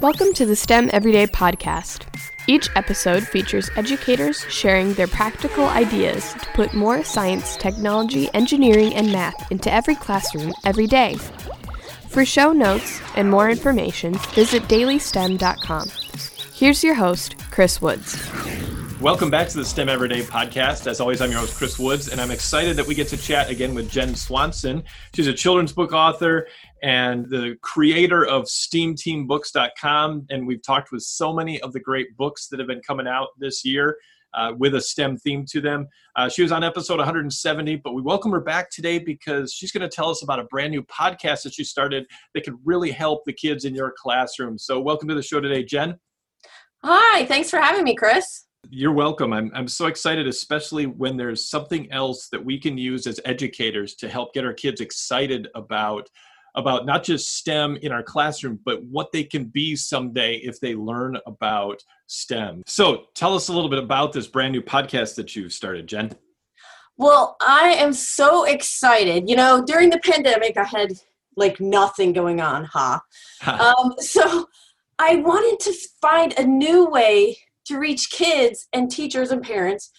Welcome to the STEM Everyday Podcast. Each episode features educators sharing their practical ideas to put more science, technology, engineering, and math into every classroom every day. For show notes and more information, visit dailystem.com. Here's your host, Chris Woods. Welcome back to the STEM Everyday podcast. As always, I'm your host, Chris Woods, and I'm excited that we get to chat again with Jen Swanson. She's a children's book author and the creator of STEAMTeamBooks.com. And we've talked with so many of the great books that have been coming out this year. Uh, with a STEM theme to them. Uh, she was on episode 170, but we welcome her back today because she's going to tell us about a brand new podcast that she started that could really help the kids in your classroom. So, welcome to the show today, Jen. Hi, thanks for having me, Chris. You're welcome. I'm, I'm so excited, especially when there's something else that we can use as educators to help get our kids excited about about not just STEM in our classroom, but what they can be someday if they learn about STEM. So tell us a little bit about this brand new podcast that you've started, Jen. Well, I am so excited. You know, during the pandemic, I had like nothing going on, huh? um, so I wanted to find a new way to reach kids and teachers and parents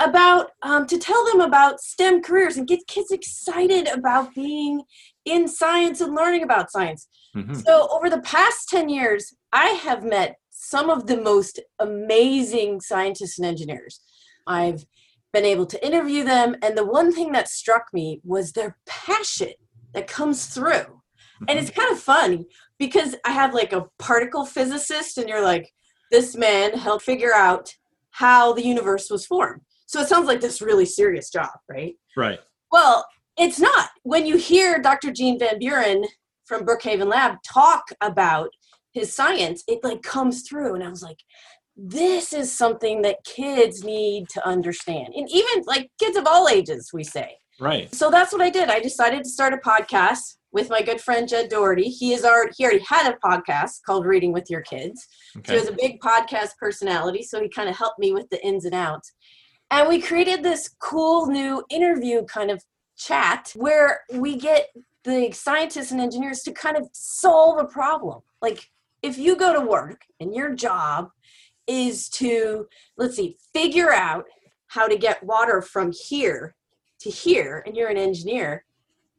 about um, to tell them about STEM careers and get kids excited about being in science and learning about science. Mm-hmm. So, over the past 10 years, I have met some of the most amazing scientists and engineers. I've been able to interview them, and the one thing that struck me was their passion that comes through. Mm-hmm. And it's kind of fun because I have like a particle physicist, and you're like, this man helped figure out how the universe was formed. So it sounds like this really serious job, right? Right. Well, it's not. When you hear Dr. Gene Van Buren from Brookhaven Lab talk about his science, it like comes through. And I was like, this is something that kids need to understand. And even like kids of all ages, we say. Right. So that's what I did. I decided to start a podcast with my good friend Jed Doherty. He is already he already had a podcast called Reading with Your Kids. Okay. So he was a big podcast personality. So he kind of helped me with the ins and outs. And we created this cool new interview kind of chat where we get the scientists and engineers to kind of solve a problem. Like if you go to work and your job is to, let's see, figure out how to get water from here to here, and you're an engineer,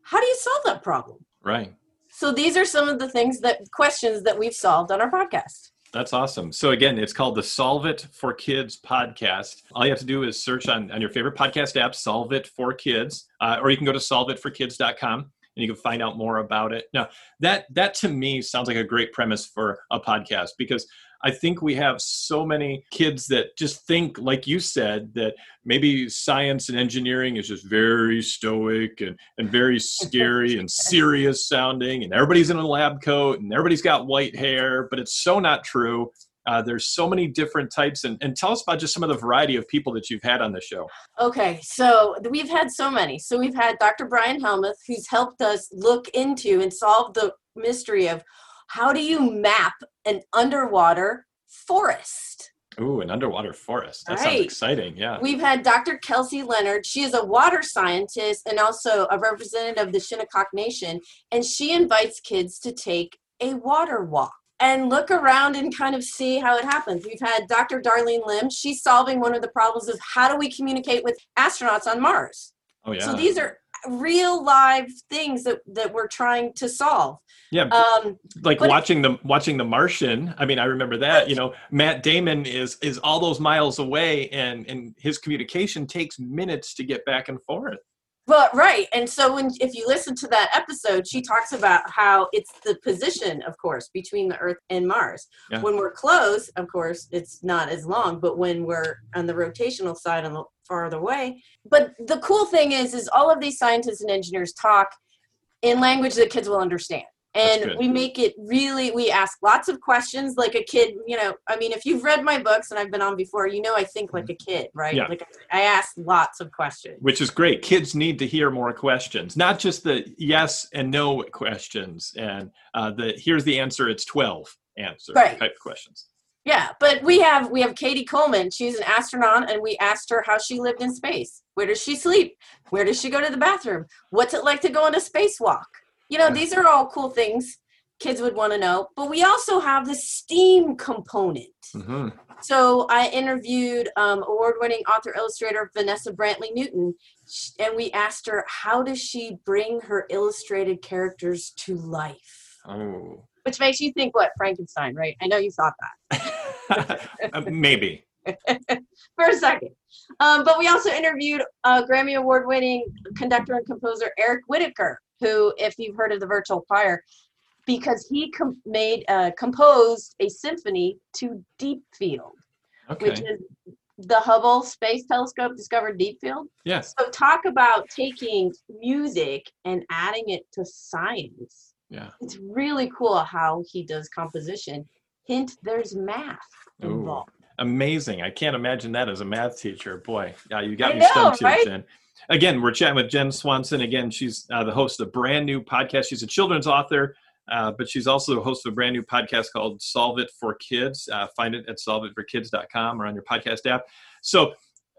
how do you solve that problem? Right. So these are some of the things that questions that we've solved on our podcast. That's awesome. So again, it's called the Solve It for Kids podcast. All you have to do is search on, on your favorite podcast app, Solve It for Kids, uh, or you can go to solveitforkids.com and you can find out more about it. Now, that that to me sounds like a great premise for a podcast because I think we have so many kids that just think, like you said, that maybe science and engineering is just very stoic and, and very scary and serious sounding, and everybody's in a lab coat and everybody's got white hair, but it's so not true. Uh, there's so many different types, and, and tell us about just some of the variety of people that you've had on the show. Okay, so we've had so many. So we've had Dr. Brian Helmuth, who's helped us look into and solve the mystery of how do you map an underwater forest? Ooh, an underwater forest. That right. sounds exciting. Yeah. We've had Dr. Kelsey Leonard. She is a water scientist and also a representative of the Shinnecock Nation. And she invites kids to take a water walk and look around and kind of see how it happens. We've had Dr. Darlene Lim. She's solving one of the problems of how do we communicate with astronauts on Mars. Oh, yeah. So these are real live things that that we're trying to solve yeah um like watching the watching the martian i mean i remember that you know matt damon is is all those miles away and and his communication takes minutes to get back and forth but right and so when if you listen to that episode she talks about how it's the position of course between the earth and mars yeah. when we're close of course it's not as long but when we're on the rotational side on the farther away. But the cool thing is, is all of these scientists and engineers talk in language that kids will understand. And we make it really, we ask lots of questions like a kid, you know, I mean, if you've read my books and I've been on before, you know, I think like a kid, right? Yeah. Like I ask lots of questions. Which is great. Kids need to hear more questions, not just the yes and no questions and uh, the here's the answer, it's 12 answer right. type of questions. Yeah, but we have we have Cady Coleman. She's an astronaut, and we asked her how she lived in space. Where does she sleep? Where does she go to the bathroom? What's it like to go on a spacewalk? You know, these are all cool things kids would want to know. But we also have the STEAM component. Mm-hmm. So I interviewed um, award-winning author illustrator Vanessa Brantley Newton, and we asked her how does she bring her illustrated characters to life. Oh. Which makes you think what Frankenstein, right? I know you thought that. uh, maybe. For a second. Um, but we also interviewed uh, Grammy Award winning conductor and composer Eric Whitacre, who, if you've heard of the Virtual Choir, because he com- made uh, composed a symphony to Deep Field, okay. which is the Hubble Space Telescope discovered Deep Field. Yes. So talk about taking music and adding it to science. Yeah. It's really cool how he does composition. Hint: there's math involved. Ooh, amazing! I can't imagine that as a math teacher. Boy, yeah, you got I me know, stumped right? Again, we're chatting with Jen Swanson. Again, she's uh, the host of a brand new podcast. She's a children's author uh, but she's also the host of a brand new podcast called Solve It for Kids. Uh, find it at solveitforkids.com or on your podcast app. So,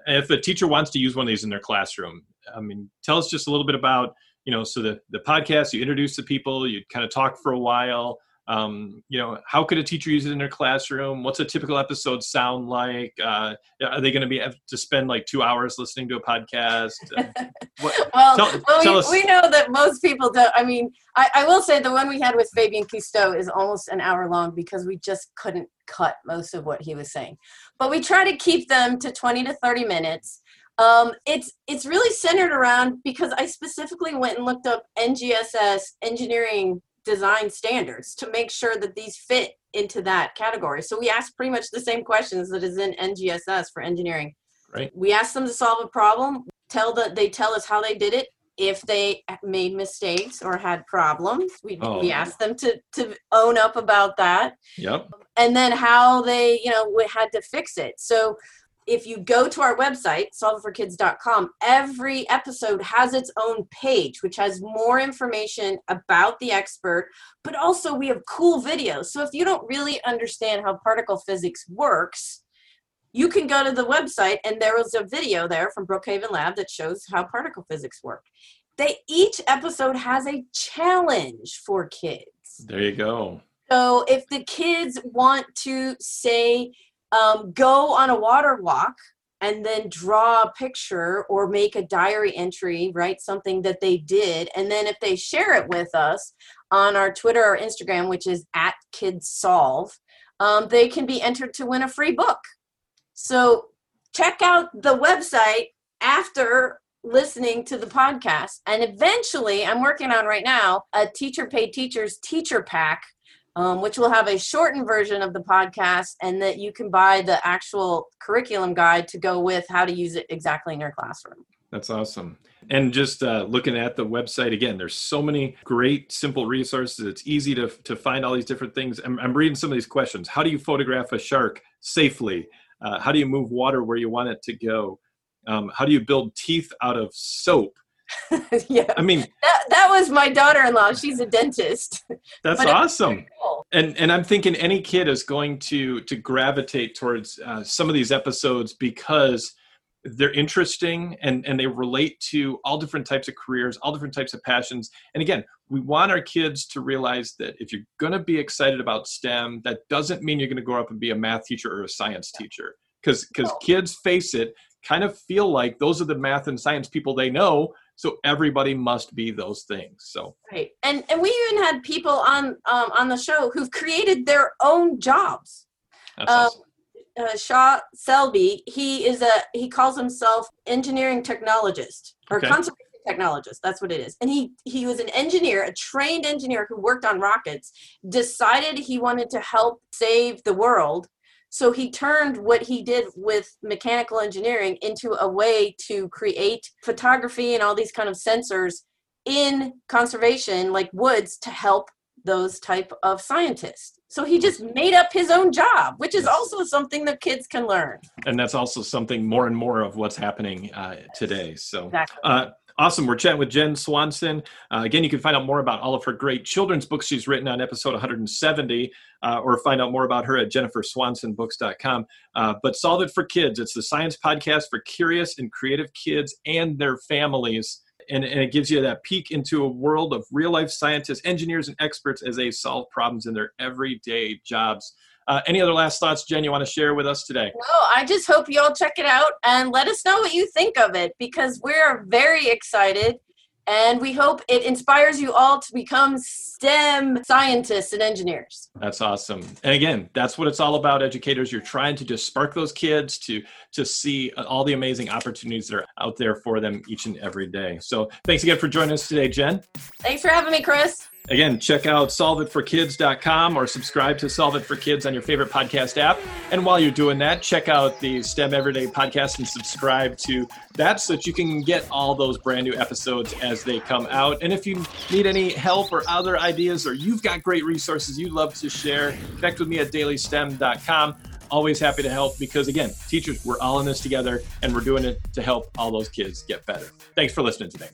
if a teacher wants to use one of these in their classroom, I mean, tell us just a little bit about, you know, so the, the podcast, you introduce the people, you kind of talk for a while, um, you know how could a teacher use it in their classroom? What's a typical episode sound like? Uh, are they going to be to spend like two hours listening to a podcast? What, well, tell, well tell we, us. we know that most people don't i mean I, I will say the one we had with Fabien Cousteau is almost an hour long because we just couldn't cut most of what he was saying. But we try to keep them to 20 to 30 minutes. Um, it's it's really centered around because I specifically went and looked up NGSS engineering design standards to make sure that these fit into that category. So we ask pretty much the same questions that is in NGSS for engineering. Right. We ask them to solve a problem, tell that they tell us how they did it. If they made mistakes or had problems, we, oh. we ask them to, to own up about that. Yep. And then how they, you know, had to fix it. So if you go to our website, solveitforkids.com, every episode has its own page, which has more information about the expert, but also we have cool videos. So if you don't really understand how particle physics works, you can go to the website and there is a video there from Brookhaven Lab that shows how particle physics work. They each episode has a challenge for kids. There you go. So if the kids want to say um, go on a water walk and then draw a picture or make a diary entry, write something that they did. And then if they share it with us on our Twitter or Instagram, which is at Kids Solve, um, they can be entered to win a free book. So check out the website after listening to the podcast. And eventually, I'm working on right now a teacher paid teachers teacher pack um, which will have a shortened version of the podcast and that you can buy the actual curriculum guide to go with how to use it exactly in your classroom. That's awesome. And just uh, looking at the website again, there's so many great, simple resources. It's easy to, to find all these different things. I'm, I'm reading some of these questions. How do you photograph a shark safely? Uh, how do you move water where you want it to go? Um, how do you build teeth out of soap? yeah. I mean, that, that was my daughter-in-law. She's a dentist. That's awesome. Cool. And and I'm thinking any kid is going to to gravitate towards uh, some of these episodes because they're interesting and and they relate to all different types of careers, all different types of passions. And again, we want our kids to realize that if you're going to be excited about STEM, that doesn't mean you're going to grow up and be a math teacher or a science teacher. Because because kids face it, kind of feel like those are the math and science people they know so everybody must be those things so right and and we even had people on um, on the show who've created their own jobs That's um, awesome. uh, Shah Selbe, he is a he calls himself engineering technologist or okay. conservation technologist. That's what it is. And he he was an engineer, a trained engineer who worked on rockets. Decided he wanted to help save the world, so he turned what he did with mechanical engineering into a way to create photography and all these kind of sensors in conservation, like woods, to help those type of scientists. So he just made up his own job, which is also something that kids can learn. And that's also something more and more of what's happening uh, today. So, exactly. uh, Awesome. We're chatting with Jen Swanson. Uh, again, you can find out more about all of her great children's books she's written on episode 170, uh, or find out more about her at jenniferswansonbooks.com. Uh, but Solve It for Kids, it's the science podcast for curious and creative kids and their families. and, and it gives you that peek into a world of real life scientists, engineers, and experts as they solve problems in their everyday jobs. Uh, any other last thoughts, Jen, you want to share with us today? No, I just hope you all check it out and let us know what you think of it because we're very excited and we hope it inspires you all to become STEM scientists and engineers. That's awesome. And again, that's what it's all about, educators. You're trying to just spark those kids to to see all the amazing opportunities that are out there for them each and every day. So thanks again for joining us today, Jen. Thanks for having me, Chris. Again, check out solveitforkids.com or subscribe to Solve It for Kids on your favorite podcast app. And while you're doing that, check out the STEM Everyday podcast and subscribe to that so that you can get all those brand new episodes as they come out. And if you need any help or other ideas or you've got great resources you'd love to share, connect with me at dailystem.com. Always happy to help because, again, teachers, we're all in this together and we're doing it to help all those kids get better. Thanks for listening today.